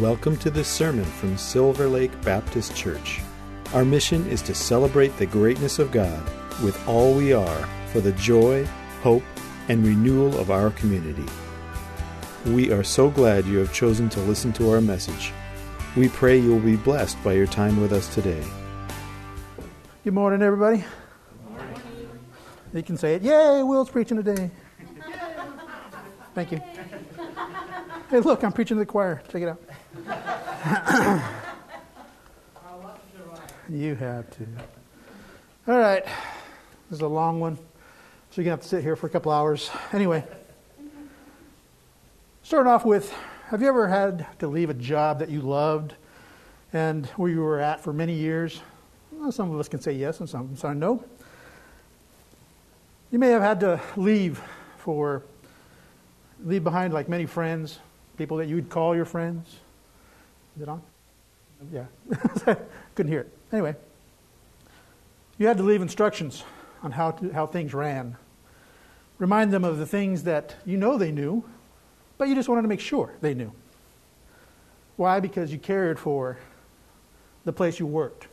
Welcome to this sermon from Silver Lake Baptist Church. Our mission is to celebrate the greatness of God with all we are for the joy, hope, and renewal of our community. We are so glad you have chosen to listen to our message. We pray you will be blessed by your time with us today. Good morning, everybody. Good morning. You can say it. Yay, Will's preaching today. Thank you. Hey, look, I'm preaching to the choir. Check it out. you have to. All right. This is a long one, so you're going to have to sit here for a couple hours. Anyway, starting off with have you ever had to leave a job that you loved and where you were at for many years? Well, some of us can say yes, and some say no. You may have had to leave for leave behind like many friends, people that you would call your friends. Is it on? Yeah. Couldn't hear it. Anyway, you had to leave instructions on how, to, how things ran. Remind them of the things that you know they knew, but you just wanted to make sure they knew. Why? Because you cared for the place you worked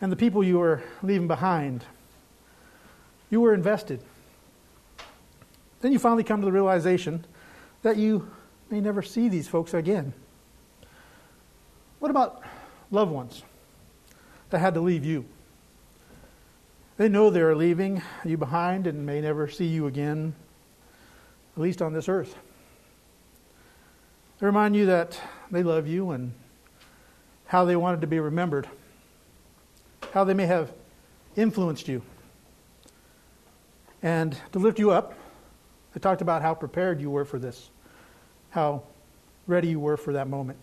and the people you were leaving behind. You were invested. Then you finally come to the realization that you may never see these folks again. What about loved ones that had to leave you? They know they're leaving you behind and may never see you again, at least on this earth. They remind you that they love you and how they wanted to be remembered, how they may have influenced you. And to lift you up, they talked about how prepared you were for this, how ready you were for that moment.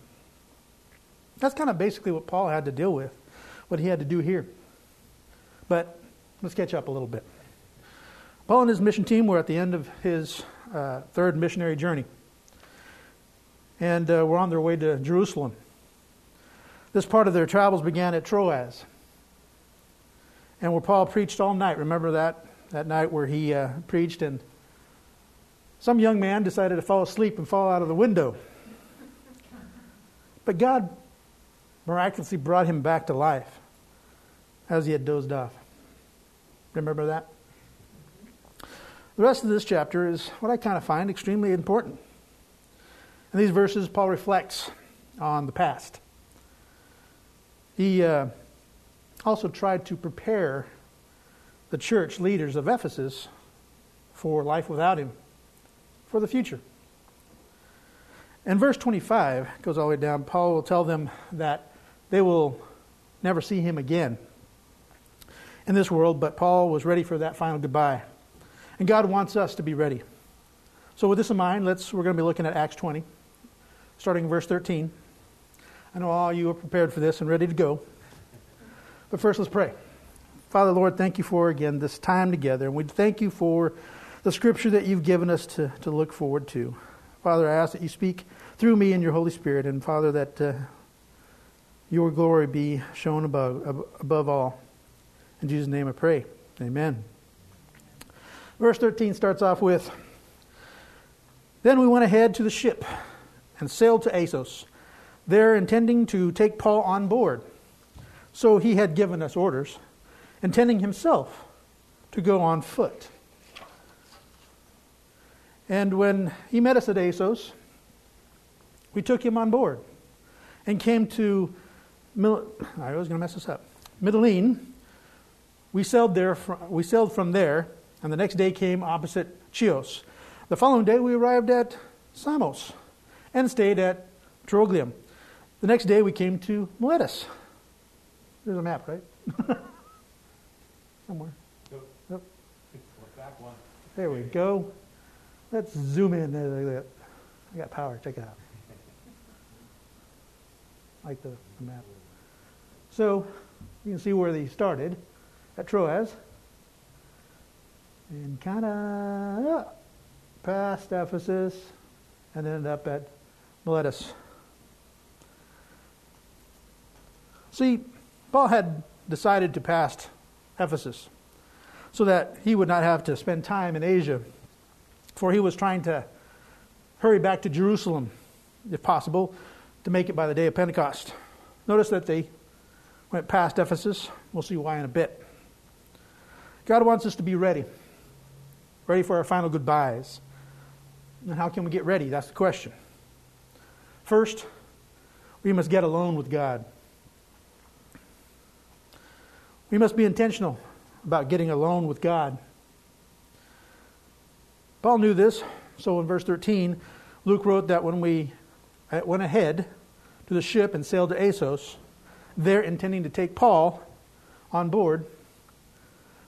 That's kind of basically what Paul had to deal with, what he had to do here. But let's catch up a little bit. Paul and his mission team were at the end of his uh, third missionary journey. And uh, were on their way to Jerusalem. This part of their travels began at Troas. And where Paul preached all night. Remember that, that night where he uh, preached and some young man decided to fall asleep and fall out of the window. But God miraculously brought him back to life as he had dozed off. Remember that? The rest of this chapter is what I kind of find extremely important. In these verses, Paul reflects on the past. He uh, also tried to prepare the church leaders of Ephesus for life without him, for the future. In verse 25, goes all the way down, Paul will tell them that they will never see him again in this world, but Paul was ready for that final goodbye. And God wants us to be ready. So with this in mind, let's we're going to be looking at Acts 20, starting in verse 13. I know all you are prepared for this and ready to go. But first let's pray. Father Lord, thank you for again this time together, and we thank you for the scripture that you've given us to, to look forward to. Father, I ask that you speak through me and your Holy Spirit, and Father, that uh, your glory be shown above, above all. In Jesus' name I pray. Amen. Verse 13 starts off with Then we went ahead to the ship and sailed to Assos, there intending to take Paul on board. So he had given us orders, intending himself to go on foot. And when he met us at Assos, we took him on board and came to Mil- I was going to mess this up. Mytilene. We sailed there. From, we sailed from there, and the next day came opposite Chios. The following day we arrived at Samos, and stayed at Trogyllium. The next day we came to Miletus. There's a map, right? Somewhere. There we go. Let's zoom in. There, I got power. Check it out. like the, the map. So you can see where they started at Troas and kind of past Ephesus and ended up at Miletus. See, Paul had decided to pass Ephesus so that he would not have to spend time in Asia, for he was trying to hurry back to Jerusalem if possible, to make it by the day of Pentecost. Notice that they went past Ephesus. We'll see why in a bit. God wants us to be ready, ready for our final goodbyes. And how can we get ready? That's the question. First, we must get alone with God. We must be intentional about getting alone with God. Paul knew this, so in verse 13, Luke wrote that when we uh, went ahead to the ship and sailed to Assos, there intending to take Paul on board,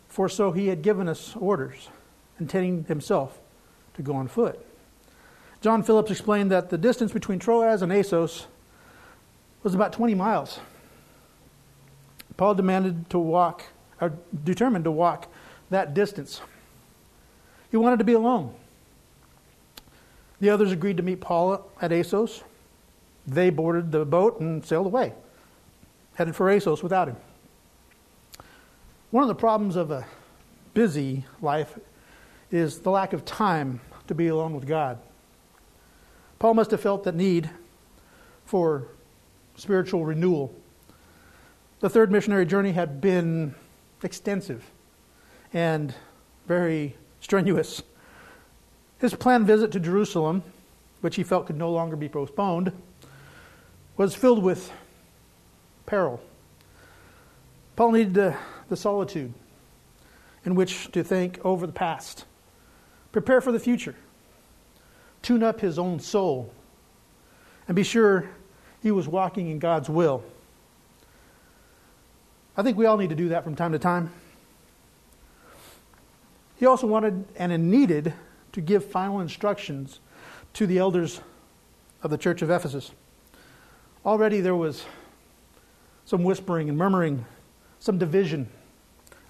for so he had given us orders, intending himself to go on foot. John Phillips explained that the distance between Troas and Assos was about 20 miles. Paul demanded to walk, or determined to walk that distance. He wanted to be alone. The others agreed to meet Paul at Assos. They boarded the boat and sailed away, headed for Assos without him. One of the problems of a busy life is the lack of time to be alone with God. Paul must have felt the need for spiritual renewal. The third missionary journey had been extensive and very strenuous. His planned visit to Jerusalem, which he felt could no longer be postponed, was filled with peril. Paul needed the, the solitude in which to think over the past, prepare for the future, tune up his own soul, and be sure he was walking in God's will. I think we all need to do that from time to time. He also wanted and needed to give final instructions to the elders of the church of Ephesus. Already there was some whispering and murmuring, some division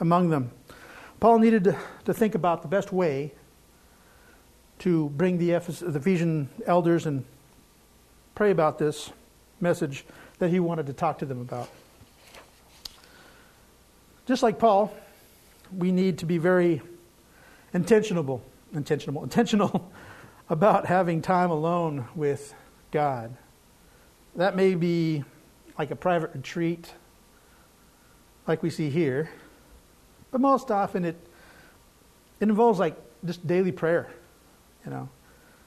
among them. Paul needed to, to think about the best way to bring the, Ephes- the Ephesian elders and pray about this message that he wanted to talk to them about. Just like Paul, we need to be very intentional, intentional, intentional about having time alone with God. That may be like a private retreat, like we see here, but most often it, it involves like just daily prayer, you know,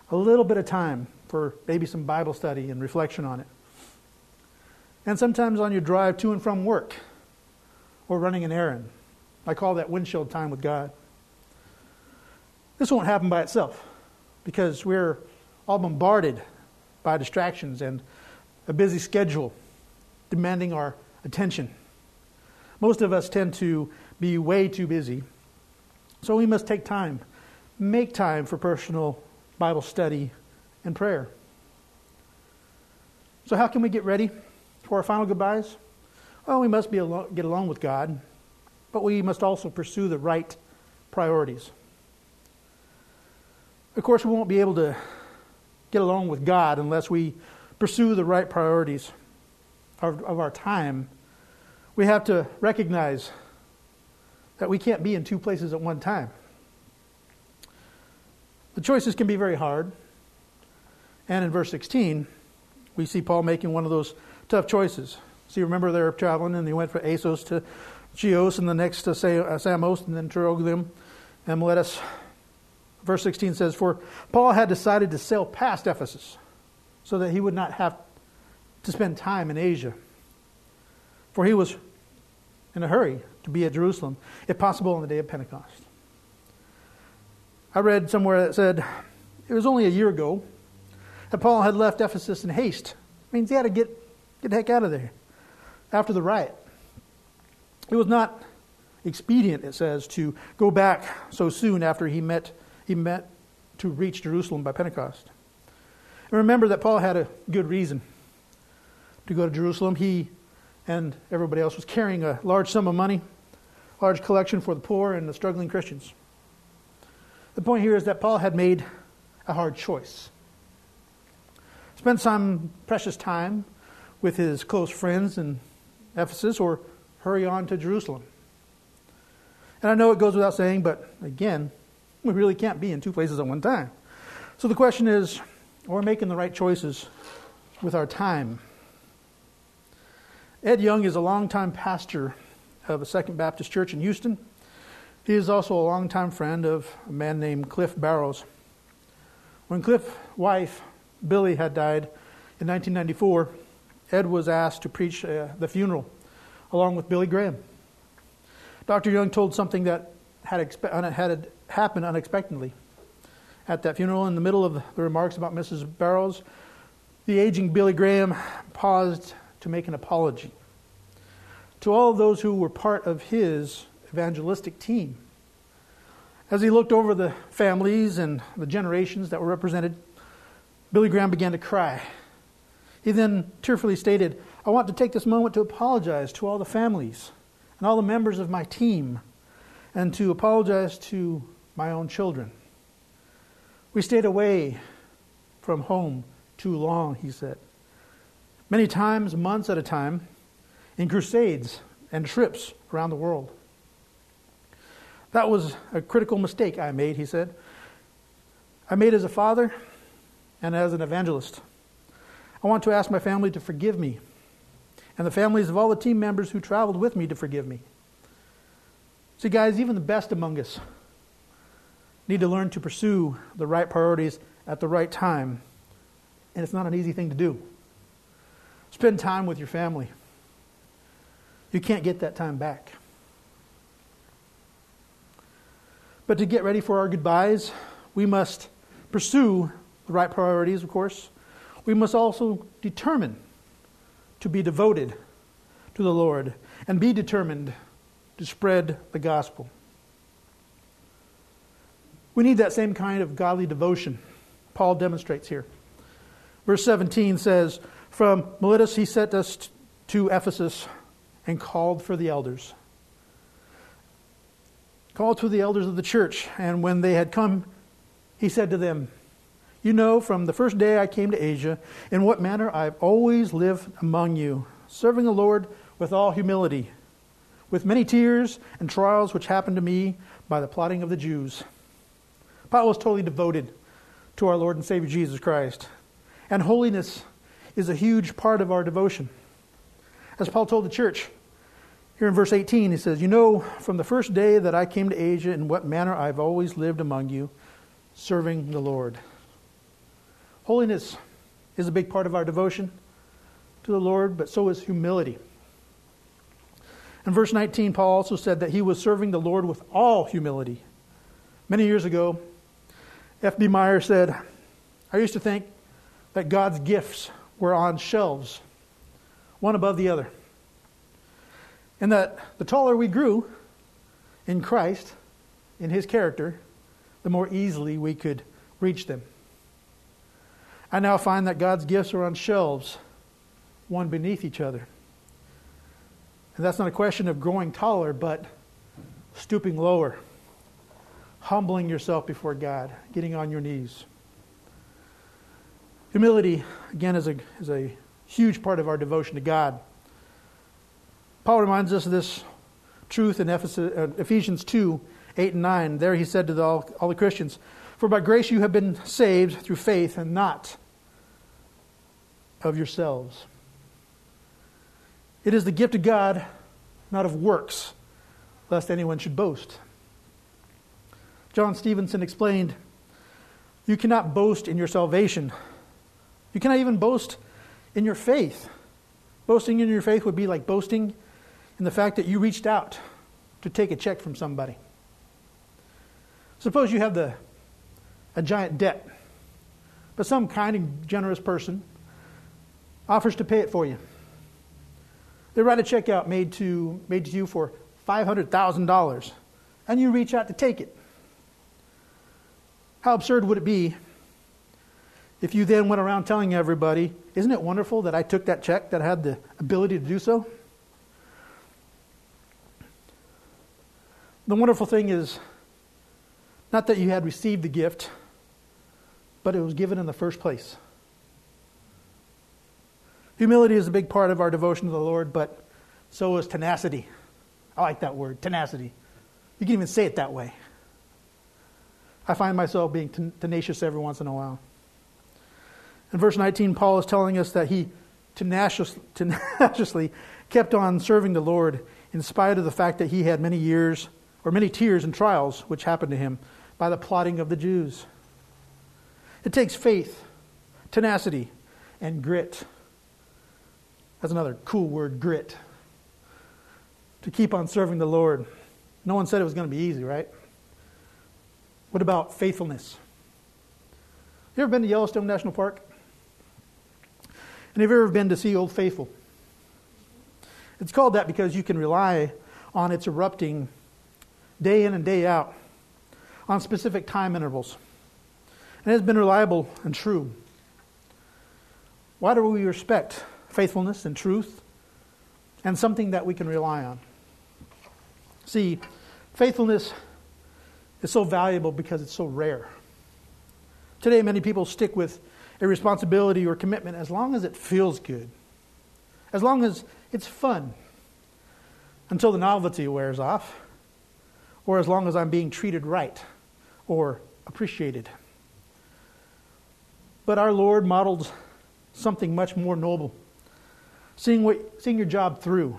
a little bit of time for maybe some Bible study and reflection on it. And sometimes on your drive to and from work or running an errand. I call that windshield time with God. This won't happen by itself because we're all bombarded by distractions and a busy schedule demanding our attention. Most of us tend to be way too busy, so we must take time, make time for personal Bible study and prayer. So, how can we get ready for our final goodbyes? Well, we must be alone, get along with God, but we must also pursue the right priorities. Of course, we won't be able to get along with God unless we pursue the right priorities of, of our time. We have to recognize that we can't be in two places at one time. The choices can be very hard. And in verse 16, we see Paul making one of those tough choices. See, remember they're traveling and they went from Assos to Chios and the next to uh, Samos and then Trogyllium and Miletus. Verse 16 says, For Paul had decided to sail past Ephesus so that he would not have to spend time in Asia. For he was in a hurry to be at Jerusalem, if possible on the day of Pentecost. I read somewhere that said it was only a year ago that Paul had left Ephesus in haste. It means he had to get, get the heck out of there after the riot. It was not expedient, it says, to go back so soon after he met he met to reach Jerusalem by Pentecost. And remember that Paul had a good reason to go to Jerusalem. He and everybody else was carrying a large sum of money, large collection for the poor and the struggling Christians. The point here is that Paul had made a hard choice. Spend some precious time with his close friends in Ephesus or hurry on to Jerusalem. And I know it goes without saying, but again, we really can't be in two places at one time. So the question is or making the right choices with our time. Ed Young is a longtime pastor of a Second Baptist Church in Houston. He is also a longtime friend of a man named Cliff Barrows. When Cliff's wife, Billie, had died in 1994, Ed was asked to preach uh, the funeral along with Billy Graham. Dr. Young told something that had, expe- had happened unexpectedly. At that funeral, in the middle of the remarks about Mrs. Barrows, the aging Billy Graham paused to make an apology to all of those who were part of his evangelistic team. As he looked over the families and the generations that were represented, Billy Graham began to cry. He then tearfully stated, I want to take this moment to apologize to all the families and all the members of my team and to apologize to my own children. We stayed away from home too long, he said. Many times, months at a time, in crusades and trips around the world. That was a critical mistake I made, he said. I made as a father and as an evangelist. I want to ask my family to forgive me and the families of all the team members who traveled with me to forgive me. See, guys, even the best among us need to learn to pursue the right priorities at the right time. And it's not an easy thing to do. Spend time with your family. You can't get that time back. But to get ready for our goodbyes, we must pursue the right priorities, of course. We must also determine to be devoted to the Lord and be determined to spread the gospel. We need that same kind of godly devotion Paul demonstrates here. Verse 17 says, From Miletus he sent us to Ephesus and called for the elders. Called to the elders of the church, and when they had come, he said to them, You know, from the first day I came to Asia, in what manner I've always lived among you, serving the Lord with all humility, with many tears and trials which happened to me by the plotting of the Jews. Paul was totally devoted to our Lord and Savior Jesus Christ. And holiness is a huge part of our devotion. As Paul told the church, here in verse 18, he says, You know, from the first day that I came to Asia, in what manner I've always lived among you, serving the Lord. Holiness is a big part of our devotion to the Lord, but so is humility. In verse 19, Paul also said that he was serving the Lord with all humility. Many years ago, F.B. Meyer said, I used to think that God's gifts were on shelves, one above the other. And that the taller we grew in Christ, in his character, the more easily we could reach them. I now find that God's gifts are on shelves, one beneath each other. And that's not a question of growing taller, but stooping lower humbling yourself before God, getting on your knees. Humility, again, is a, is a huge part of our devotion to God. Paul reminds us of this truth in uh, Ephesians 2 8 and 9. There he said to the, all, all the Christians, For by grace you have been saved through faith and not of yourselves. It is the gift of God, not of works, lest anyone should boast. John Stevenson explained you cannot boast in your salvation. You cannot even boast in your faith. Boasting in your faith would be like boasting in the fact that you reached out to take a check from somebody. Suppose you have the, a giant debt, but some kind and generous person offers to pay it for you. They write a check out made to, made to you for $500,000, and you reach out to take it. How absurd would it be if you then went around telling everybody, Isn't it wonderful that I took that check, that I had the ability to do so? The wonderful thing is not that you had received the gift, but it was given in the first place. Humility is a big part of our devotion to the Lord, but so is tenacity. I like that word, tenacity. You can even say it that way. I find myself being tenacious every once in a while. In verse 19, Paul is telling us that he tenaciously kept on serving the Lord in spite of the fact that he had many years or many tears and trials which happened to him by the plotting of the Jews. It takes faith, tenacity, and grit. That's another cool word, grit. To keep on serving the Lord. No one said it was going to be easy, right? What about faithfulness? You ever been to Yellowstone National Park? And have you ever been to see Old Faithful? It's called that because you can rely on its erupting day in and day out on specific time intervals. And it has been reliable and true. Why do we respect faithfulness and truth and something that we can rely on? See, faithfulness is so valuable because it's so rare. Today, many people stick with a responsibility or commitment as long as it feels good, as long as it's fun, until the novelty wears off, or as long as I'm being treated right or appreciated. But our Lord modeled something much more noble seeing, what, seeing your job through,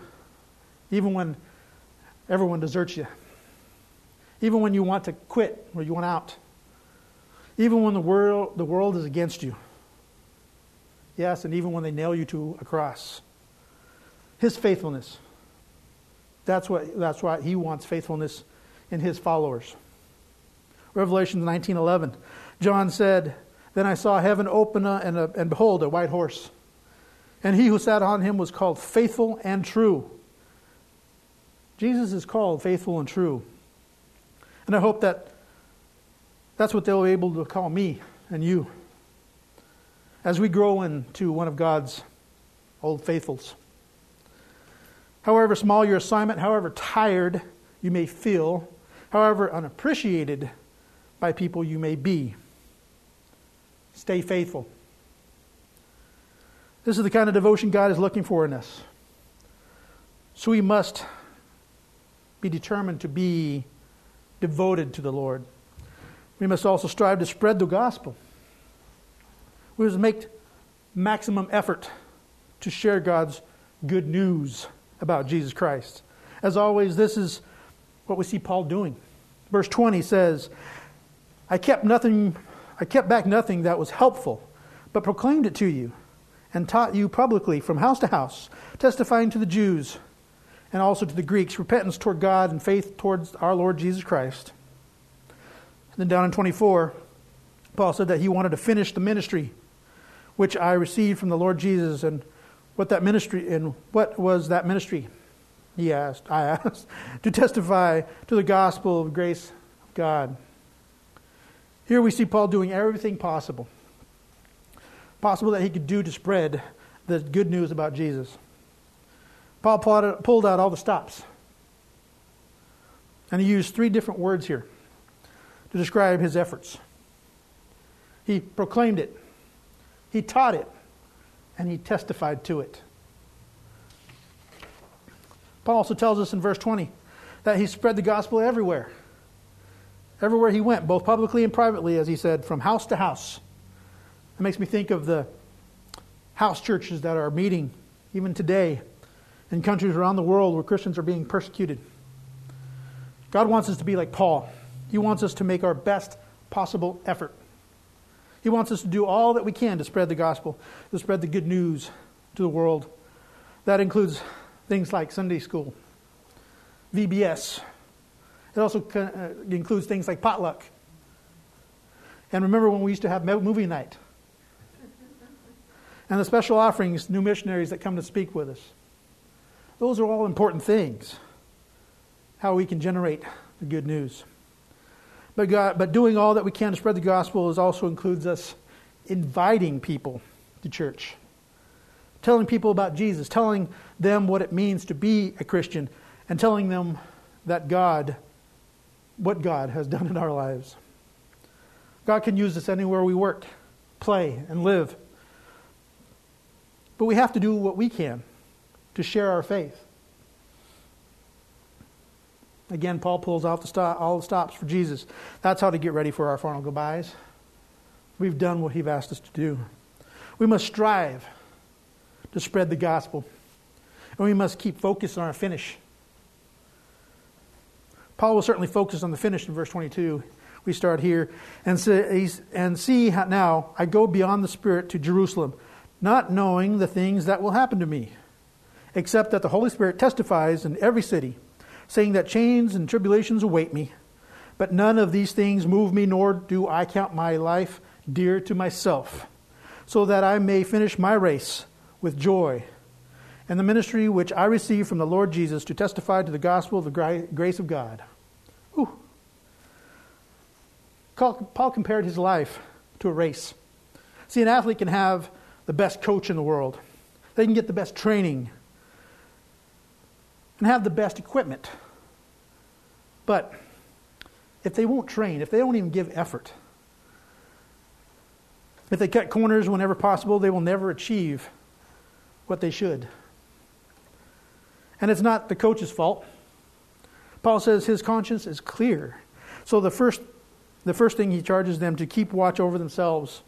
even when everyone deserts you, even when you want to quit or you want out, even when the world, the world is against you. Yes, and even when they nail you to a cross. His faithfulness. That's what that's why he wants faithfulness in his followers. Revelation 19:11. John said, "Then I saw heaven open and, and behold a white horse. And he who sat on him was called faithful and true." Jesus is called faithful and true. And I hope that that's what they'll be able to call me and you as we grow into one of God's old faithfuls. However small your assignment, however tired you may feel, however unappreciated by people you may be, stay faithful. This is the kind of devotion God is looking for in us. So we must be determined to be devoted to the Lord. We must also strive to spread the gospel. We must make maximum effort to share God's good news about Jesus Christ. As always, this is what we see Paul doing. Verse 20 says, I kept nothing I kept back nothing that was helpful, but proclaimed it to you and taught you publicly from house to house, testifying to the Jews and also to the Greeks repentance toward God and faith towards our Lord Jesus Christ. And then down in 24, Paul said that he wanted to finish the ministry which I received from the Lord Jesus. And what that ministry and what was that ministry? He asked, I asked, to testify to the gospel of grace of God. Here we see Paul doing everything possible. Possible that he could do to spread the good news about Jesus. Paul pulled out all the stops. And he used three different words here to describe his efforts. He proclaimed it, he taught it, and he testified to it. Paul also tells us in verse 20 that he spread the gospel everywhere. Everywhere he went, both publicly and privately, as he said, from house to house. It makes me think of the house churches that are meeting even today in countries around the world where Christians are being persecuted. God wants us to be like Paul. He wants us to make our best possible effort. He wants us to do all that we can to spread the gospel, to spread the good news to the world. That includes things like Sunday school, VBS. It also uh, includes things like potluck. And remember when we used to have movie night? And the special offerings, new missionaries that come to speak with us. Those are all important things. How we can generate the good news. But, God, but doing all that we can to spread the gospel is also includes us inviting people to church, telling people about Jesus, telling them what it means to be a Christian, and telling them that God, what God has done in our lives. God can use us anywhere we work, play, and live. But we have to do what we can to share our faith. Again, Paul pulls out the stop, all the stops for Jesus. That's how to get ready for our final goodbyes. We've done what he's asked us to do. We must strive to spread the gospel. And we must keep focused on our finish. Paul will certainly focus on the finish in verse 22. We start here. And, say, and see now, I go beyond the Spirit to Jerusalem, not knowing the things that will happen to me, except that the Holy Spirit testifies in every city, saying that chains and tribulations await me. But none of these things move me, nor do I count my life dear to myself, so that I may finish my race with joy and the ministry which I received from the Lord Jesus to testify to the gospel of the grace of God. Whew. Paul compared his life to a race. See, an athlete can have the best coach in the world, they can get the best training, and have the best equipment. But if they won't train, if they don't even give effort, if they cut corners whenever possible, they will never achieve what they should. And it's not the coach's fault. Paul says his conscience is clear. So the first, the first thing he charges them to keep watch over themselves,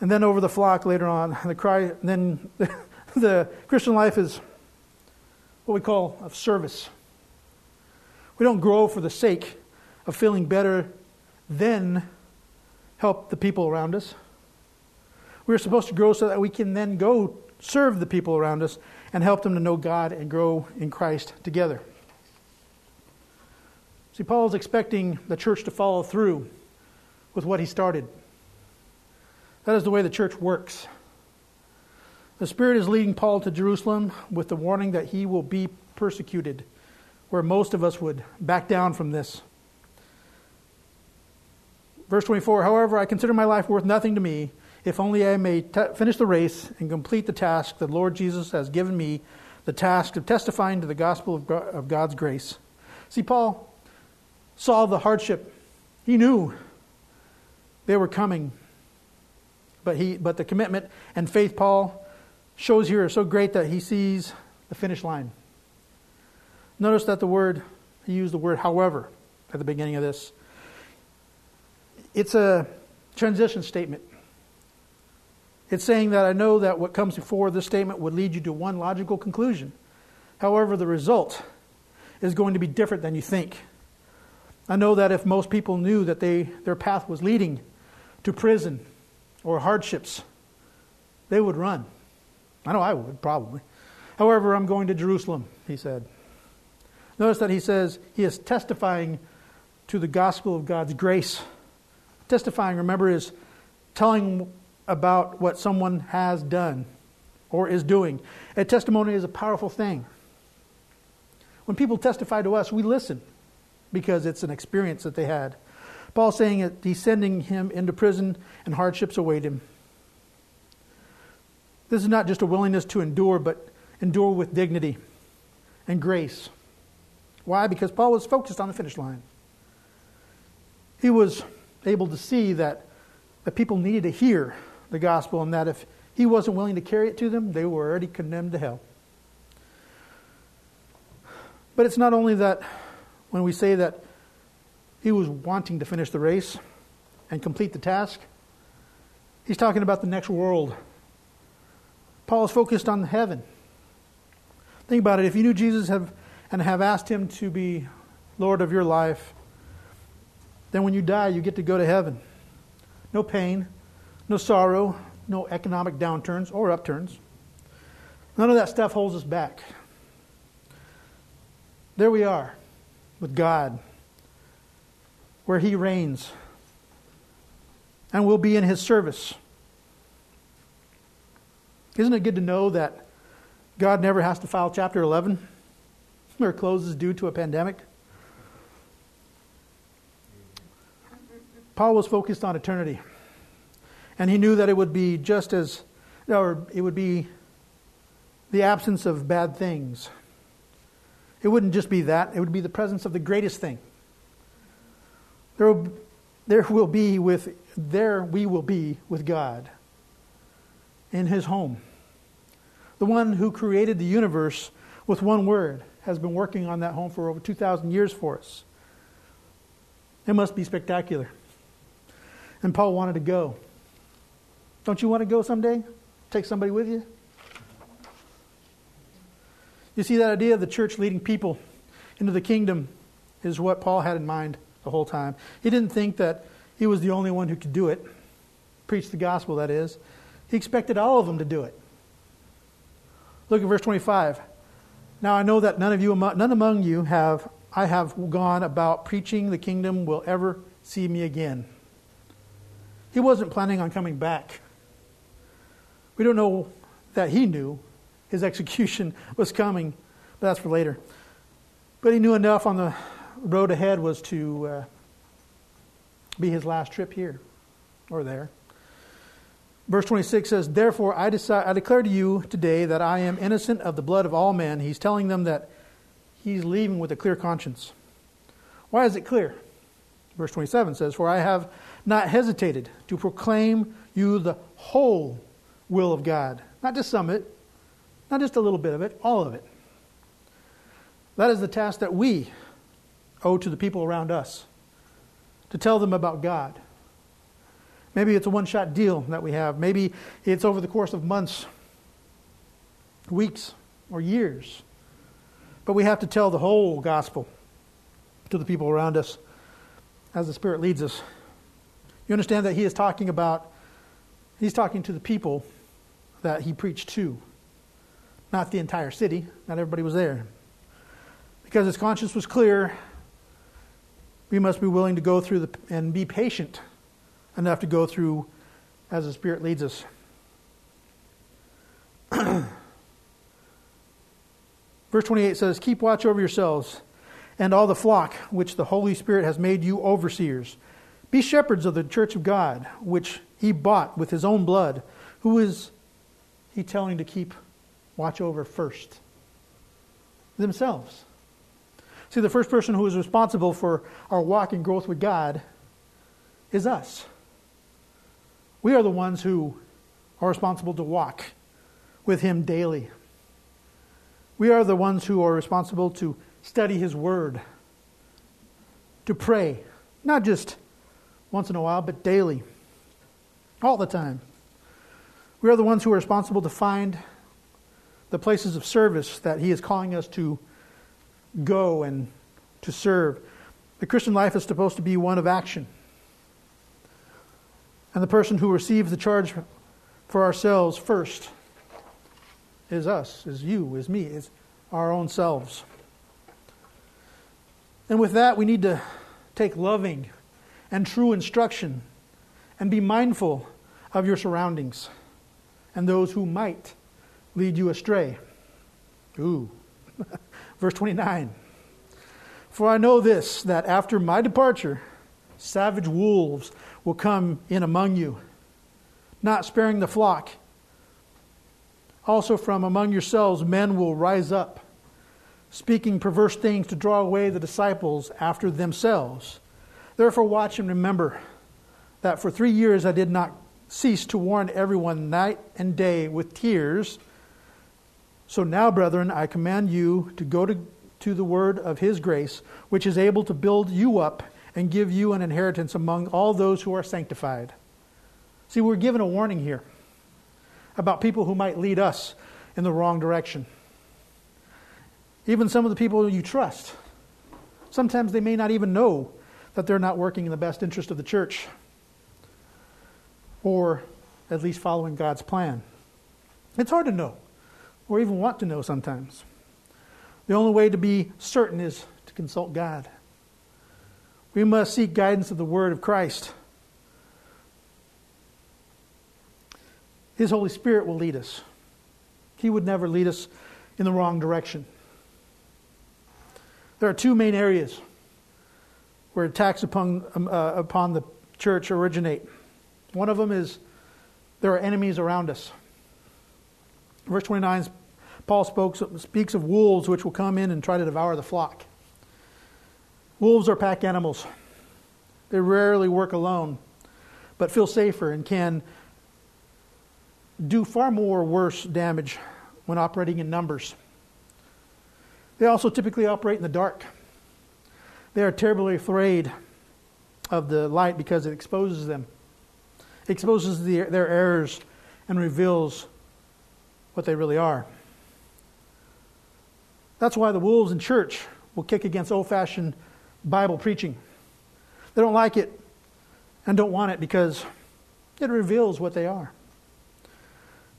and then over the flock later on. The cry, then the Christian life is what we call of service. We don't grow for the sake of feeling better, then help the people around us. We're supposed to grow so that we can then go serve the people around us and help them to know God and grow in Christ together. See, Paul is expecting the church to follow through with what he started. That is the way the church works. The Spirit is leading Paul to Jerusalem with the warning that he will be persecuted, where most of us would back down from this. Verse 24 However, I consider my life worth nothing to me if only I may t- finish the race and complete the task that Lord Jesus has given me, the task of testifying to the gospel of, God, of God's grace. See, Paul saw the hardship. He knew they were coming. But, he, but the commitment and faith Paul shows here are so great that he sees the finish line. Notice that the word, he used the word however at the beginning of this. It's a transition statement. It's saying that I know that what comes before this statement would lead you to one logical conclusion. However, the result is going to be different than you think. I know that if most people knew that they, their path was leading to prison or hardships, they would run. I know I would, probably. However, I'm going to Jerusalem, he said. Notice that he says he is testifying to the gospel of God's grace. Testifying, remember, is telling about what someone has done or is doing. A testimony is a powerful thing. When people testify to us, we listen because it's an experience that they had. Paul saying that he's sending him into prison and hardships await him. This is not just a willingness to endure, but endure with dignity and grace. Why? Because Paul was focused on the finish line. He was able to see that, that people needed to hear the gospel, and that if he wasn't willing to carry it to them, they were already condemned to hell. But it's not only that when we say that he was wanting to finish the race and complete the task, he's talking about the next world. Paul is focused on heaven. Think about it. If you knew Jesus have, and have asked him to be Lord of your life, then when you die, you get to go to heaven. No pain, no sorrow, no economic downturns or upturns. None of that stuff holds us back. There we are with God, where He reigns, and we'll be in His service. Isn't it good to know that God never has to file Chapter 11 or closes due to a pandemic? Paul was focused on eternity. And he knew that it would be just as, or it would be the absence of bad things. It wouldn't just be that, it would be the presence of the greatest thing. There will, there will be with, there we will be with God in his home. The one who created the universe with one word has been working on that home for over 2,000 years for us. It must be spectacular. And Paul wanted to go. Don't you want to go someday? Take somebody with you? You see, that idea of the church leading people into the kingdom is what Paul had in mind the whole time. He didn't think that he was the only one who could do it, preach the gospel, that is. He expected all of them to do it. Look at verse 25. Now I know that none of you, none among you have, I have gone about preaching the kingdom will ever see me again. He wasn't planning on coming back. We don't know that he knew his execution was coming, but that's for later. But he knew enough on the road ahead was to uh, be his last trip here or there. Verse 26 says, Therefore I, decide, I declare to you today that I am innocent of the blood of all men. He's telling them that he's leaving with a clear conscience. Why is it clear? Verse 27 says, For I have not hesitated to proclaim you the whole will of God. Not just some of it, not just a little bit of it, all of it. That is the task that we owe to the people around us to tell them about God Maybe it's a one shot deal that we have. Maybe it's over the course of months, weeks, or years. But we have to tell the whole gospel to the people around us as the Spirit leads us. You understand that he is talking about, he's talking to the people that he preached to, not the entire city. Not everybody was there. Because his conscience was clear, we must be willing to go through the, and be patient enough to go through as the Spirit leads us. Verse 28 says, Keep watch over yourselves and all the flock which the Holy Spirit has made you overseers. Be shepherds of the church of God, which he bought with his own blood. Who is he telling to keep watch over first? Themselves. See, the first person who is responsible for our walk and growth with God is us. We are the ones who are responsible to walk with Him daily. We are the ones who are responsible to study His Word, to pray, not just once in a while, but daily, all the time. We are the ones who are responsible to find the places of service that He is calling us to go and to serve. The Christian life is supposed to be one of action. And the person who receives the charge for ourselves first is us, is you, is me, is our own selves. And with that, we need to take loving and true instruction and be mindful of your surroundings and those who might lead you astray. Ooh. Verse 29. For I know this, that after my departure, savage wolves will come in among you, not sparing the flock. Also, from among yourselves, men will rise up, speaking perverse things to draw away the disciples after themselves. Therefore, watch and remember that for three years I did not cease to warn everyone night and day with tears. So now, brethren, I command you to go to, to the word of his grace, which is able to build you up and give you an inheritance among all those who are sanctified. See, we're given a warning here about people who might lead us in the wrong direction. Even some of the people you trust. Sometimes they may not even know that they're not working in the best interest of the church or at least following God's plan. It's hard to know or even want to know sometimes. The only way to be certain is to consult God. We must seek guidance of the Word of Christ. His Holy Spirit will lead us. He would never lead us in the wrong direction. There are two main areas where attacks upon, um, uh, upon the church originate. One of them is there are enemies around us. Verse 29, Paul spoke, speaks of wolves which will come in and try to devour the flock. Wolves are pack animals. They rarely work alone, but feel safer and can do far more worse damage when operating in numbers. They also typically operate in the dark. They are terribly afraid of the light because it exposes them. exposes the, their errors and reveals what they really are. That's why the wolves in church will kick against old fashioned Bible preaching. They don't like it and don't want it because it reveals what they are.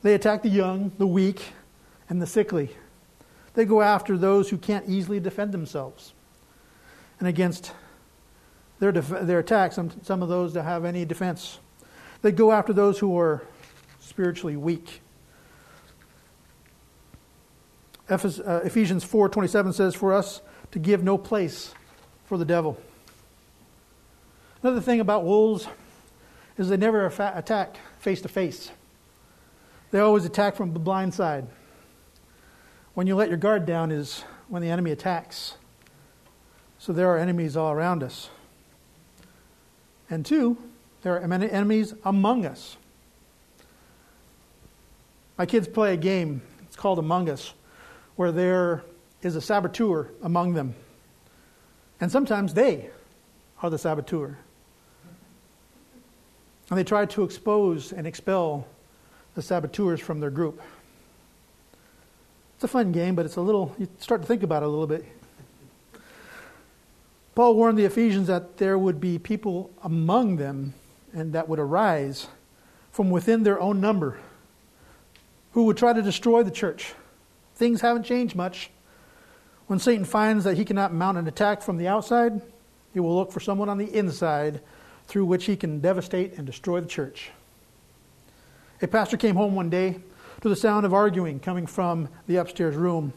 They attack the young, the weak, and the sickly. They go after those who can't easily defend themselves. And against their, def- their attacks, some, some of those that have any defense. They go after those who are spiritually weak. Uh, Ephesians 4:27 says for us to give no place for the devil. Another thing about wolves is they never attack face to face. They always attack from the blind side. When you let your guard down is when the enemy attacks. So there are enemies all around us. And two, there are enemies among us. My kids play a game, it's called Among Us, where there is a saboteur among them. And sometimes they are the saboteur. And they try to expose and expel the saboteurs from their group. It's a fun game, but it's a little, you start to think about it a little bit. Paul warned the Ephesians that there would be people among them and that would arise from within their own number who would try to destroy the church. Things haven't changed much. When Satan finds that he cannot mount an attack from the outside, he will look for someone on the inside through which he can devastate and destroy the church. A pastor came home one day to the sound of arguing coming from the upstairs room.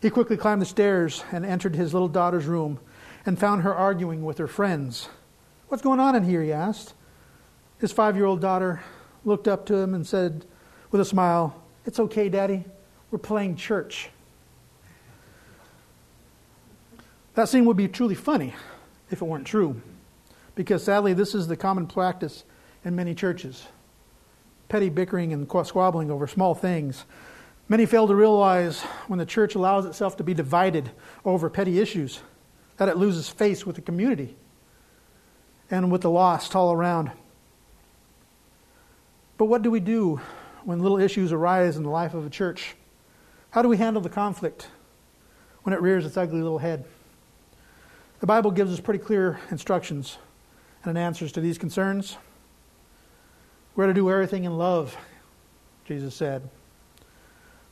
He quickly climbed the stairs and entered his little daughter's room and found her arguing with her friends. What's going on in here? he asked. His five year old daughter looked up to him and said, with a smile, It's okay, Daddy. We're playing church. That scene would be truly funny if it weren't true, because sadly, this is the common practice in many churches petty bickering and squabbling over small things. Many fail to realize when the church allows itself to be divided over petty issues that it loses face with the community and with the lost all around. But what do we do when little issues arise in the life of a church? How do we handle the conflict when it rears its ugly little head? The Bible gives us pretty clear instructions and answers to these concerns. We're to do everything in love, Jesus said.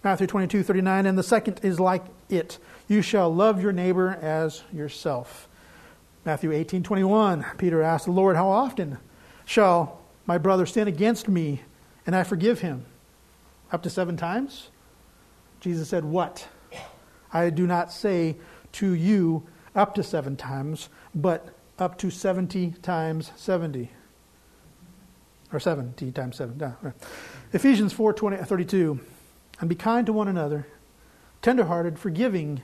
Matthew 22, 39, and the second is like it. You shall love your neighbor as yourself. Matthew 18, 21, Peter asked the Lord, How often shall my brother sin against me and I forgive him? Up to seven times? Jesus said, What? I do not say to you up to seven times, but up to 70 times 70 or 70 times 7. Yeah, right. Ephesians 4 20, uh, 32. And be kind to one another, tenderhearted, forgiving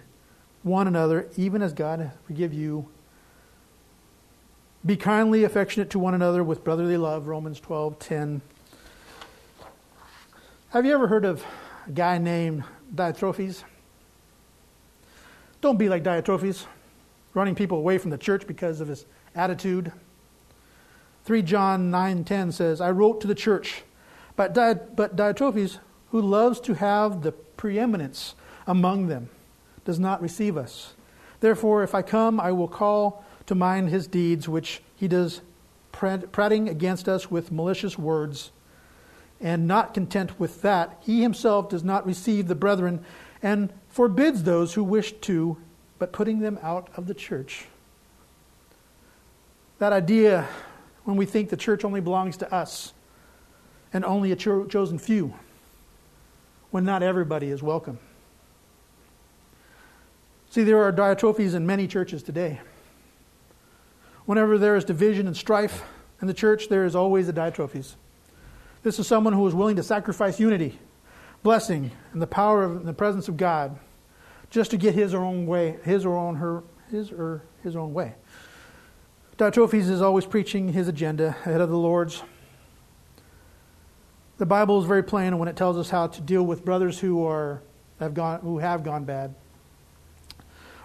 one another, even as God forgive you. Be kindly affectionate to one another with brotherly love, Romans 12 10. Have you ever heard of a guy named Diotrephes? Don't be like Diotrephes, running people away from the church because of his attitude. 3 John 9:10 says, "I wrote to the church, but, Di- but Diotrephes, who loves to have the preeminence among them, does not receive us. Therefore, if I come, I will call to mind his deeds, which he does prating against us with malicious words. And not content with that, he himself does not receive the brethren and forbids those who wish to, but putting them out of the church." That idea when we think the church only belongs to us and only a cho- chosen few, when not everybody is welcome. See, there are Diotrephes in many churches today. Whenever there is division and strife in the church, there is always a Diotrephes. This is someone who is willing to sacrifice unity, blessing, and the power of the presence of God just to get his or own way, his or own her, his or his own way. Diotrephes is always preaching his agenda ahead of the Lord's. The Bible is very plain when it tells us how to deal with brothers who are have gone who have gone bad.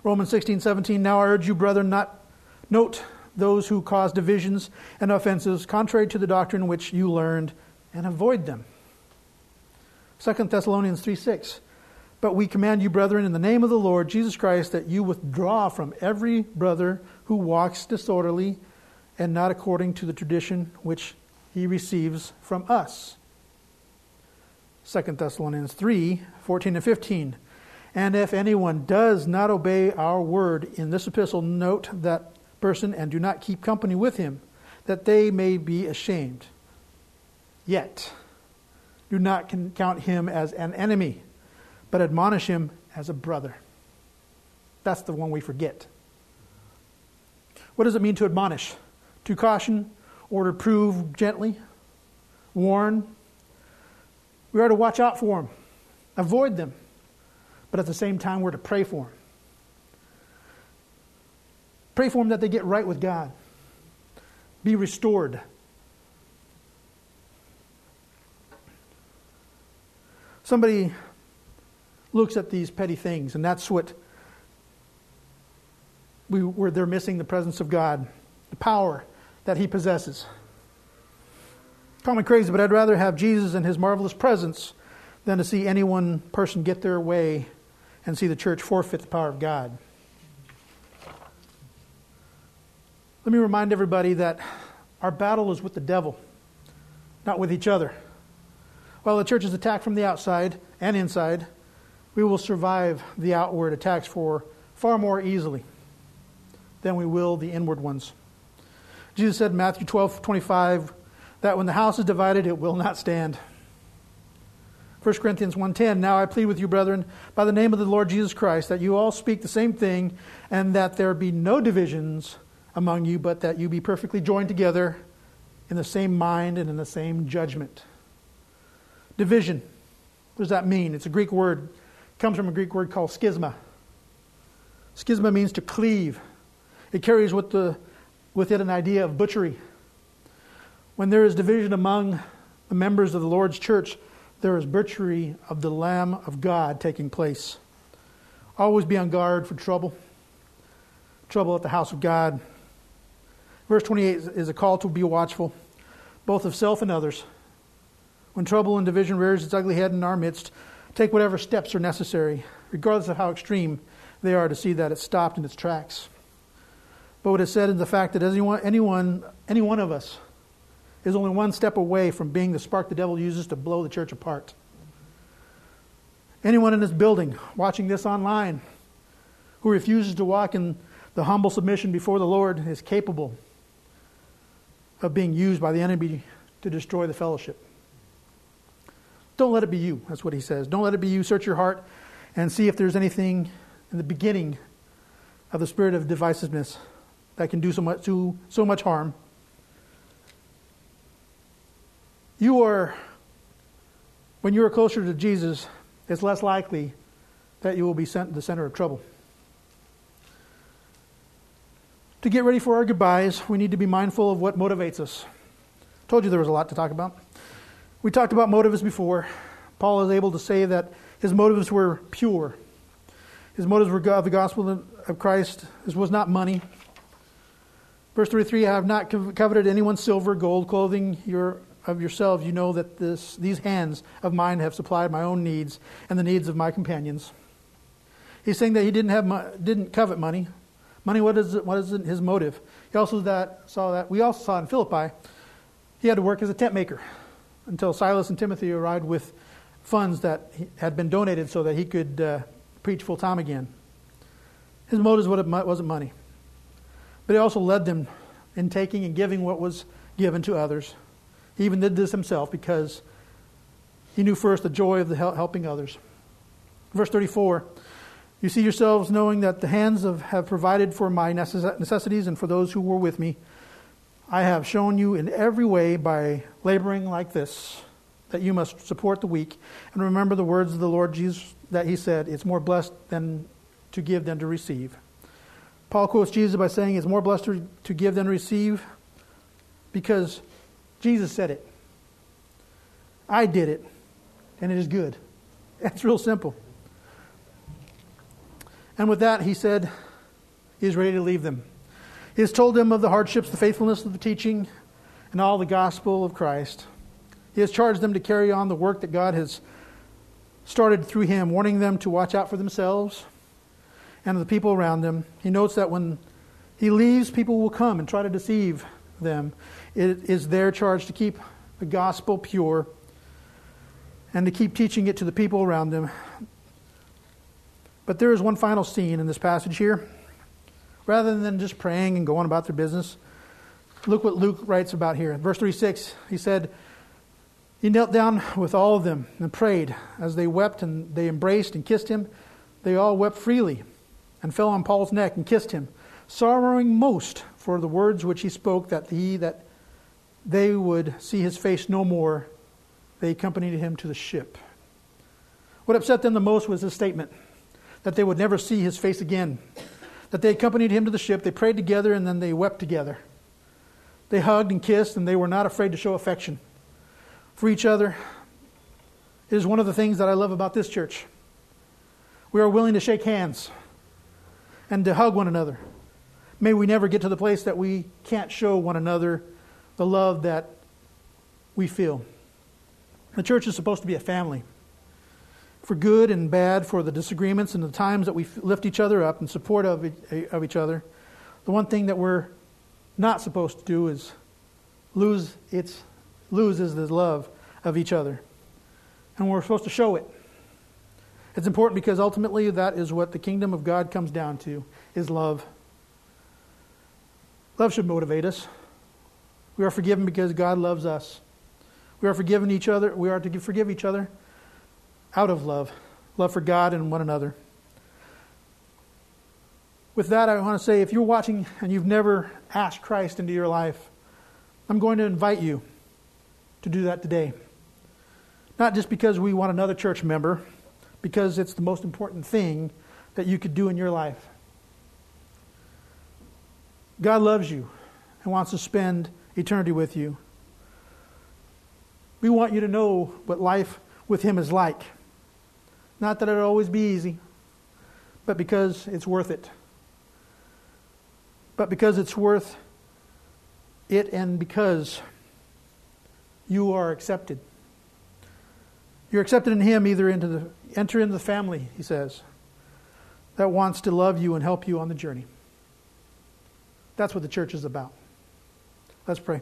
Romans 16, 17, now I urge you, brethren, not note those who cause divisions and offenses contrary to the doctrine which you learned, and avoid them. 2 Thessalonians 3 6. But we command you, brethren, in the name of the Lord Jesus Christ, that you withdraw from every brother who walks disorderly and not according to the tradition which he receives from us. 2 Thessalonians 3 14 and 15. And if anyone does not obey our word in this epistle, note that person and do not keep company with him, that they may be ashamed. Yet, do not count him as an enemy, but admonish him as a brother. That's the one we forget. What does it mean to admonish? To caution or to prove gently, warn. We are to watch out for them, avoid them, but at the same time, we're to pray for them. Pray for them that they get right with God, be restored. Somebody looks at these petty things, and that's what we, where they're missing the presence of God, the power that He possesses. Call me crazy, but I'd rather have Jesus and His marvelous presence than to see any one person get their way and see the church forfeit the power of God. Let me remind everybody that our battle is with the devil, not with each other. While the church is attacked from the outside and inside, we will survive the outward attacks for far more easily than we will the inward ones. Jesus said in Matthew 12 25 that when the house is divided, it will not stand. 1 Corinthians 1:10 Now I plead with you brethren by the name of the Lord Jesus Christ that you all speak the same thing and that there be no divisions among you but that you be perfectly joined together in the same mind and in the same judgment. Division. What does that mean? It's a Greek word. Comes from a Greek word called schisma. Schisma means to cleave. It carries with, the, with it an idea of butchery. When there is division among the members of the Lord's church, there is butchery of the Lamb of God taking place. Always be on guard for trouble. Trouble at the house of God. Verse 28 is a call to be watchful, both of self and others. When trouble and division rears its ugly head in our midst, take whatever steps are necessary, regardless of how extreme they are, to see that it's stopped in its tracks. But what is said is the fact that anyone, anyone, any one of us is only one step away from being the spark the devil uses to blow the church apart. Anyone in this building, watching this online, who refuses to walk in the humble submission before the Lord is capable of being used by the enemy to destroy the fellowship. Don't let it be you. That's what he says. Don't let it be you. Search your heart and see if there's anything in the beginning of the spirit of divisiveness that can do so much, do so much harm you are, when you are closer to Jesus, it's less likely that you will be sent to the center of trouble. To get ready for our goodbyes, we need to be mindful of what motivates us. Told you there was a lot to talk about. We talked about motives before. Paul is able to say that his motives were pure. His motives were of the gospel of Christ. This was not money. Verse 33 I have not coveted anyone's silver, gold, clothing, your of yourselves, you know that this, these hands of mine have supplied my own needs and the needs of my companions. He's saying that he didn't, have, didn't covet money. Money, what is, what is his motive? He also that, saw that, we also saw in Philippi, he had to work as a tent maker until Silas and Timothy arrived with funds that had been donated so that he could uh, preach full time again. His motive wasn't money. But he also led them in taking and giving what was given to others. He even did this himself because he knew first the joy of the helping others. Verse 34 You see yourselves knowing that the hands of, have provided for my necessities and for those who were with me. I have shown you in every way by laboring like this that you must support the weak and remember the words of the Lord Jesus that he said, It's more blessed than to give than to receive. Paul quotes Jesus by saying, It's more blessed to, give than to receive because Jesus said it. I did it, and it is good. That's real simple. And with that, he said, he is ready to leave them. He has told them of the hardships, the faithfulness of the teaching, and all the gospel of Christ. He has charged them to carry on the work that God has started through him, warning them to watch out for themselves and the people around them. He notes that when he leaves, people will come and try to deceive them. It is their charge to keep the gospel pure and to keep teaching it to the people around them. But there is one final scene in this passage here. Rather than just praying and going about their business, look what Luke writes about here. Verse 36, he said, He knelt down with all of them and prayed. As they wept and they embraced and kissed him, they all wept freely and fell on Paul's neck and kissed him, sorrowing most for the words which he spoke, that he that they would see his face no more. They accompanied him to the ship. What upset them the most was his statement that they would never see his face again. That they accompanied him to the ship, they prayed together, and then they wept together. They hugged and kissed, and they were not afraid to show affection for each other. It is one of the things that I love about this church. We are willing to shake hands and to hug one another. May we never get to the place that we can't show one another the love that we feel. The church is supposed to be a family. For good and bad, for the disagreements and the times that we lift each other up in support of, of each other, the one thing that we're not supposed to do is lose its loses the love of each other. And we're supposed to show it. It's important because ultimately that is what the kingdom of God comes down to is love. Love should motivate us. We are forgiven because God loves us. We are forgiven each other. We are to forgive each other out of love, love for God and one another. With that, I want to say if you're watching and you've never asked Christ into your life, I'm going to invite you to do that today. Not just because we want another church member because it's the most important thing that you could do in your life. God loves you and wants to spend eternity with you. We want you to know what life with Him is like. Not that it'll always be easy, but because it's worth it. But because it's worth it and because you are accepted. You're accepted in Him either into the enter into the family, he says, that wants to love you and help you on the journey. That's what the church is about. Let's pray.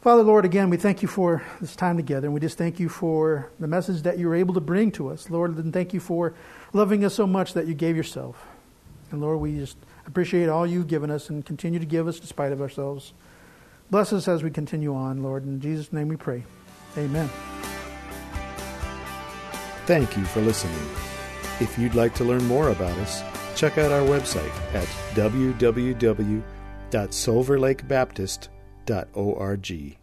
Father, Lord, again, we thank you for this time together, and we just thank you for the message that you were able to bring to us. Lord, and thank you for loving us so much that you gave yourself. And Lord, we just appreciate all you've given us and continue to give us despite of ourselves. Bless us as we continue on, Lord. In Jesus' name we pray. Amen. Thank you for listening. If you'd like to learn more about us, check out our website at www.silverlakebaptist.org.